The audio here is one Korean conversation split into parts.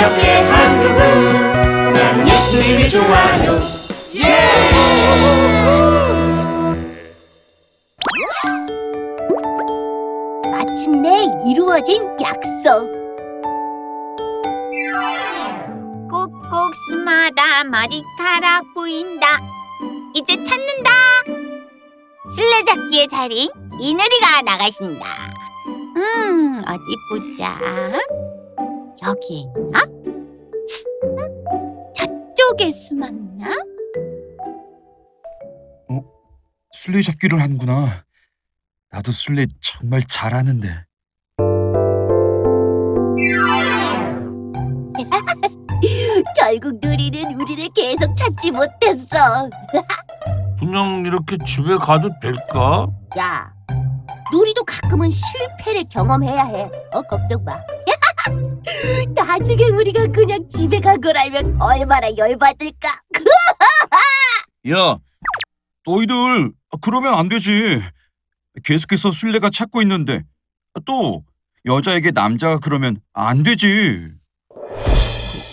기억해 한국은 나는 예수님이 좋아요. 예! 마침내 이루어진 약속. 꼭꼭 숨어라 머리카락 보인다. 이제 찾는다. 술래잡기의 달인 이누리가 나가신다. 음 어디 보자 여기 있나? 음, 저쪽에 숨었나? 술래 잡기를 하는구나. 나도 술래 정말 잘하는데. 결국 누리는 우리를 계속 찾지 못했어. 그냥 이렇게 집에 가도 될까? 야, 누리도 가끔은 실패를 경험해야 해. 어, 걱정 마. 나중에 우리가 그냥 집에 간 걸 알면 얼마나 열받을까. 야, 너희들 그러면 안 되지. 계속해서 술래가 찾고 있는데 또 여자에게 남자가 그러면 안 되지.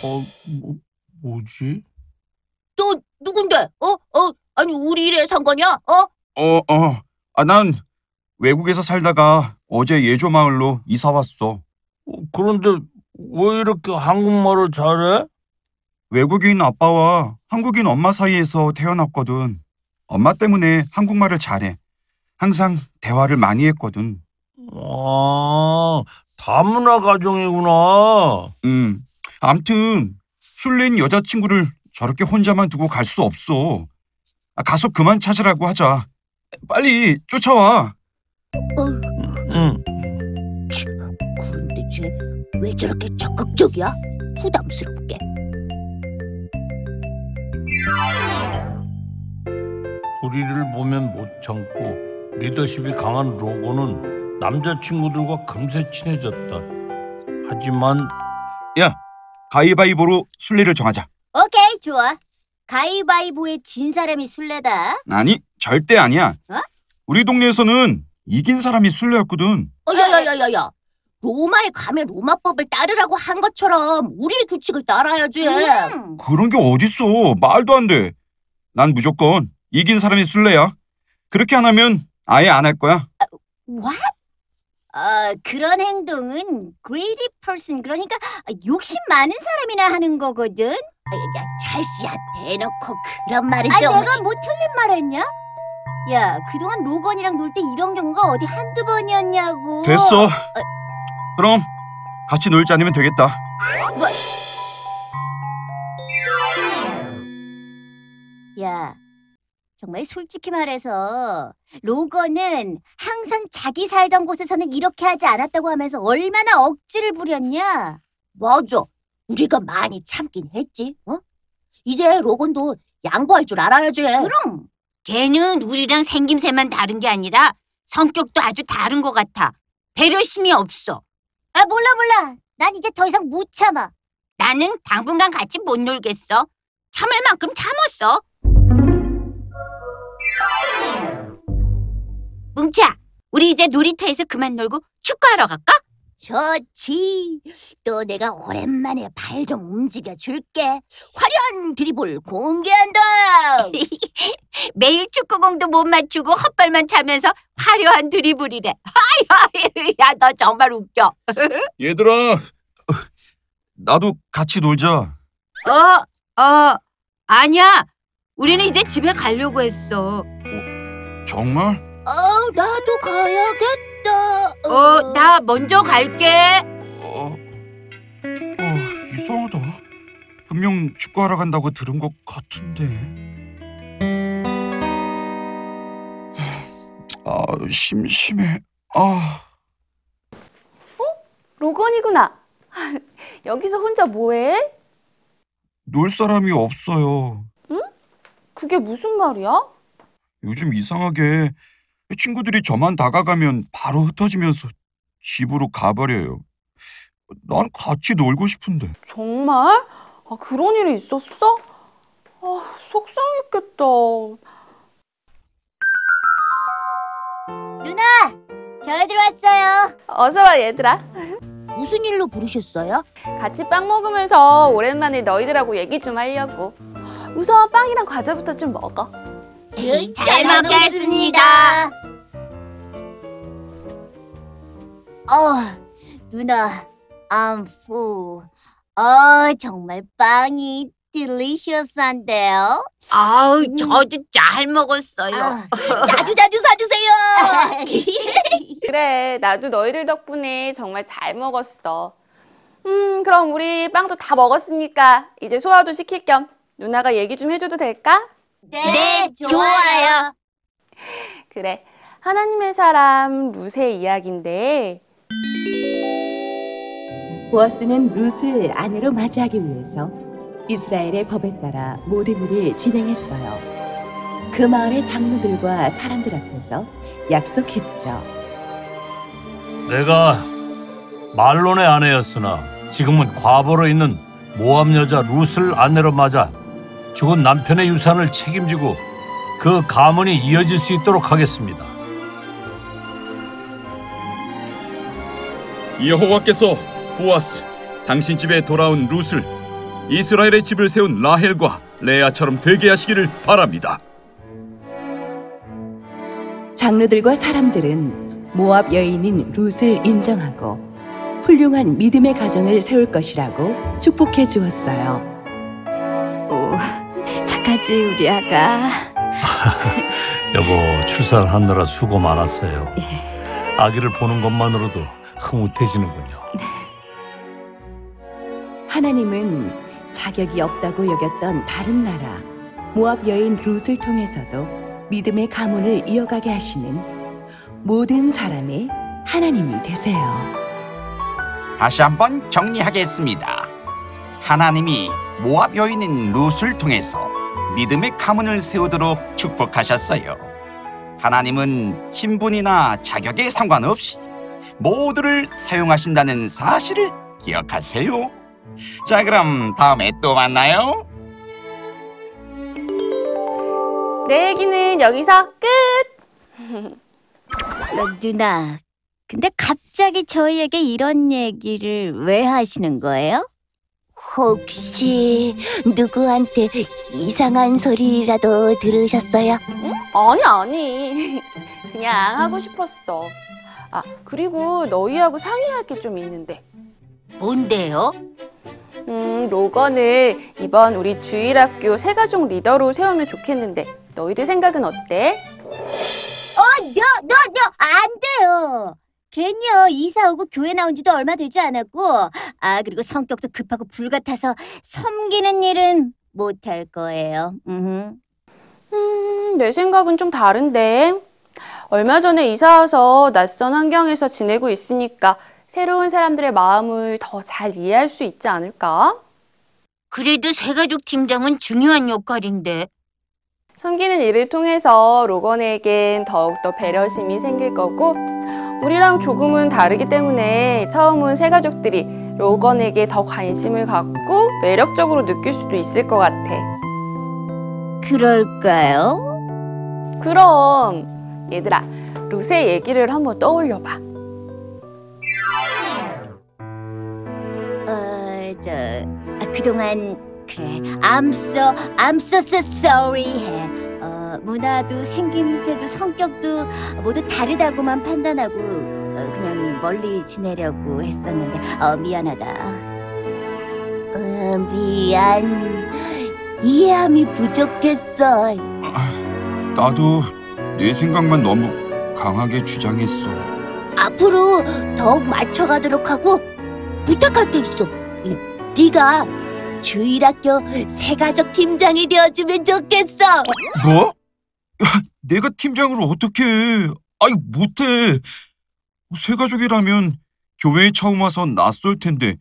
어, 뭐, 뭐지? 또 누군데? 어, 어, 아니 우리 일에 상관이야? 어? 어, 어. 아, 난 외국에서 살다가 어제 예조 마을로 이사 왔어. 어, 그런데 왜 이렇게 한국말을 잘해? 외국인 아빠와 한국인 엄마 사이에서 태어났거든. 엄마 때문에 한국말을 잘해. 항상 대화를 많이 했거든. 아, 다문화 가정이구나. 음. 암튼 술래인 여자친구를 저렇게 혼자만 두고 갈 수 없어. 아, 가서 그만 찾으라고 하자. 빨리 쫓아와. 응. 왜 저렇게 적극적이야? 부담스럽게. 우리를 보면 못 참고 리더십이 강한 로고는 남자친구들과 금세 친해졌다. 하지만 가위바위보로 술래를 정하자. 오케이, 좋아. 가위바위보에 진 사람이 술래다. 아니, 절대 아니야. 어? 우리 동네에서는 이긴 사람이 술래였거든. 어, 야야야야야. 로마에 가면 로마법을 따르라고 한 것처럼 우리의 규칙을 따라야지. 그런 게 어딨어. 말도 안 돼. 난 무조건 이긴 사람이 술래야. 그렇게 안 하면 아예 안 할 거야. What? 어, 그런 행동은 greedy person 그러니까 욕심 많은 사람이나 하는 거거든. 야, 찰스야 대놓고 그런 말을 좀. 아, 내가 뭐 틀린 말 했냐? 야, 그동안 로건이랑 놀 때 이런 경우가 어디 한두 번이었냐고. 됐어. 그럼 같이 놀지 않으면 되겠다. 야, 정말 솔직히 말해서 로건은 항상 자기 살던 곳에서는 이렇게 하지 않았다고 하면서 얼마나 억지를 부렸냐? 맞아. 우리가 많이 참긴 했지. 어? 이제 로건도 양보할 줄 알아야지. 그럼. 걔는 우리랑 생김새만 다른 게 아니라 성격도 아주 다른 것 같아 배려심이 없어 아, 몰라 몰라. 난 이제 더 이상 못 참아. 나는 당분간 같이 못 놀겠어 참을 만큼 참았어 뭉치야 우리 이제 놀이터에서 그만 놀고 축구하러 갈까? 좋지. 또 내가 오랜만에 발 좀 움직여 줄게. 화려한 드리블 공개한다. 매일 축구공도 못 맞추고 헛발만 차면서 화려한 드리블이래 야 너 정말 웃겨 얘들아, 나도 같이 놀자. 어, 어, 아니야. 우리는 이제 집에 가려고 했어. 정말? 어, 나도 가야겠다. 어, 나 먼저 갈게. 어, 어, 이상하다. 분명 축구하러 간다고 들은 것 같은데. 아, 심심해. 아, 로건이구나. 여기서 혼자 뭐해? 놀 사람이 없어요. 그게 무슨 말이야? 요즘 이상하게 친구들이 저만 다가가면 바로 흩어지면서 집으로 가버려요. 난 같이 놀고 싶은데. 정말? 아, 그런 일이 있었어? 아, 속상했겠다. 누나, 저 들어왔어요. 어서 와, 얘들아. 무슨 일로 부르셨어요? 같이 빵 먹으면서 오랜만에 너희들하고 얘기 좀 하려고. 우선 빵이랑 과자부터 좀 먹어. 잘 먹겠습니다. 어, 누나, I'm full. 어, 정말 빵이 딜리셔스한데요. 아우, 저도 잘 먹었어요. 자주 자주 사주세요. 그래, 나도 너희들 덕분에 정말 잘 먹었어. 음, 그럼 우리 빵도 다 먹었으니까 이제 소화도 시킬 겸 누나가 얘기 좀 해줘도 될까? 네, 좋아요. 그래. 하나님의 사람 루세 이야기인데 보아스는 룻을 아내로 맞이하기 위해서 이스라엘의 법에 따라 모든 일을 진행했어요. 그 마을의 장로들과 사람들 앞에서 약속했죠. 내가 말론의 아내였으나 지금은 과부로 있는 모함 여자 룻을 아내로 맞아 죽은 남편의 유산을 책임지고 그 가문이 이어질 수 있도록 하겠습니다. 여호와께서 보아스 당신 집에 돌아온 룻을 이스라엘의 집을 세운 라헬과 레아처럼 되게 하시기를 바랍니다. 장로들과 사람들은 모압 여인인 룻을 인정하고 훌륭한 믿음의 가정을 세울 것이라고 축복해 주었어요. 오, 착하지 우리 아가. 여보 출산하느라 수고 많았어요. 아기를 보는 것만으로도 흐뭇해지는군요. 하나님은 자격이 없다고 여겼던 다른 나라 모압 여인 룻을 통해서도 믿음의 가문을 이어가게 하시는 모든 사람의 하나님이 되세요. 다시 한번 정리하겠습니다. 하나님이 모압 여인인 룻을 통해서 믿음의 가문을 세우도록 축복하셨어요. 하나님은 신분이나 자격에 상관없이 모두를 사용하신다는 사실을 기억하세요. 자, 그럼 다음에 또 만나요. 내 얘기는 여기서 끝! 어, 누나, 근데 갑자기 저희에게 이런 얘기를 왜 하시는 거예요? 혹시 누구한테 이상한 소리라도 들으셨어요? 아니 아니 그냥 하고 싶었어 아 그리고 너희하고 상의할 게 좀 있는데 뭔데요? 음 로건을 이번 우리 주일학교 새가족 리더로 세우면 좋겠는데 너희들 생각은 어때? 어, 너, 너, 너, 안 돼요. 걔요 이사 오고 교회 나온 지도 얼마 되지 않았고, 아, 그리고 성격도 급하고 불같아서 섬기는 일은 못할 거예요. 음. 음, 내 생각은 좀 다른데 얼마 전에 이사 와서 낯선 환경에서 지내고 있으니까 새로운 사람들의 마음을 더 잘 이해할 수 있지 않을까? 그래도 새가족 팀장은 중요한 역할인데. 섬기는 일을 통해서 로건에겐 더욱더 배려심이 생길 거고 우리랑 조금은 다르기 때문에 처음 온 새 가족들이 로건에게 더 관심을 갖고 매력적으로 느낄 수도 있을 것 같아. 그럴까요? 그럼 얘들아 루세 얘기를 한번 떠올려 봐. 어, 저, 아, 그동안, 그래, I'm so, I'm so, so sorry 해. 어, 문화도 생김새도 성격도 모두 다르다고만 판단하고, 어, 그냥 멀리 지내려고 했었는데, 어, 미안하다. 어, 미안. 이해함이 부족했어. 나도 내 생각만 너무 강하게 주장했어. 앞으로 더욱 맞춰가도록 하고 부탁할 게 있어. 이, 네가 주일학교 새가족 팀장이 되어주면 좋겠어. 뭐? 야, 내가 팀장으로 어떻게 해? 아이 못해. 새 가족이라면 교회에 처음 와서 낯설 텐데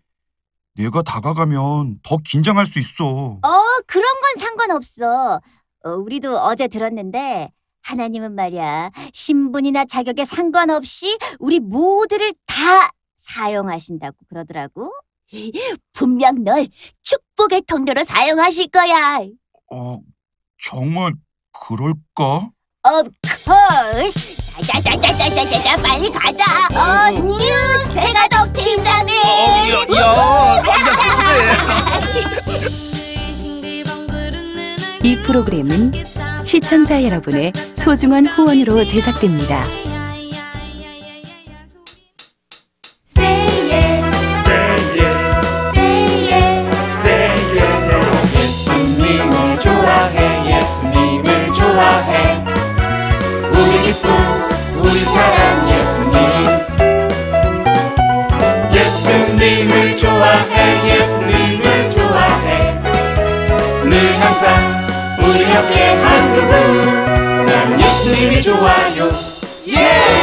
내가 다가가면 더 긴장할 수 있어. 어, 그런 건 상관없어. 어, 우리도 어제 들었는데 하나님은 말이야 신분이나 자격에 상관없이 우리 모두를 다 사용하신다고 그러더라고. 분명 널 축복의 통로로 사용하실 거야. 어, 정말 그럴까? 업커스! 자자자자자자자 빨리 가자. 어, 뉴 세가덕 팀장님. 야, 야, 이 프로그램은 시청자 여러분의 소중한 후원으로 제작됩니다. 여러분 난 예수님이 좋아요 예! Yeah!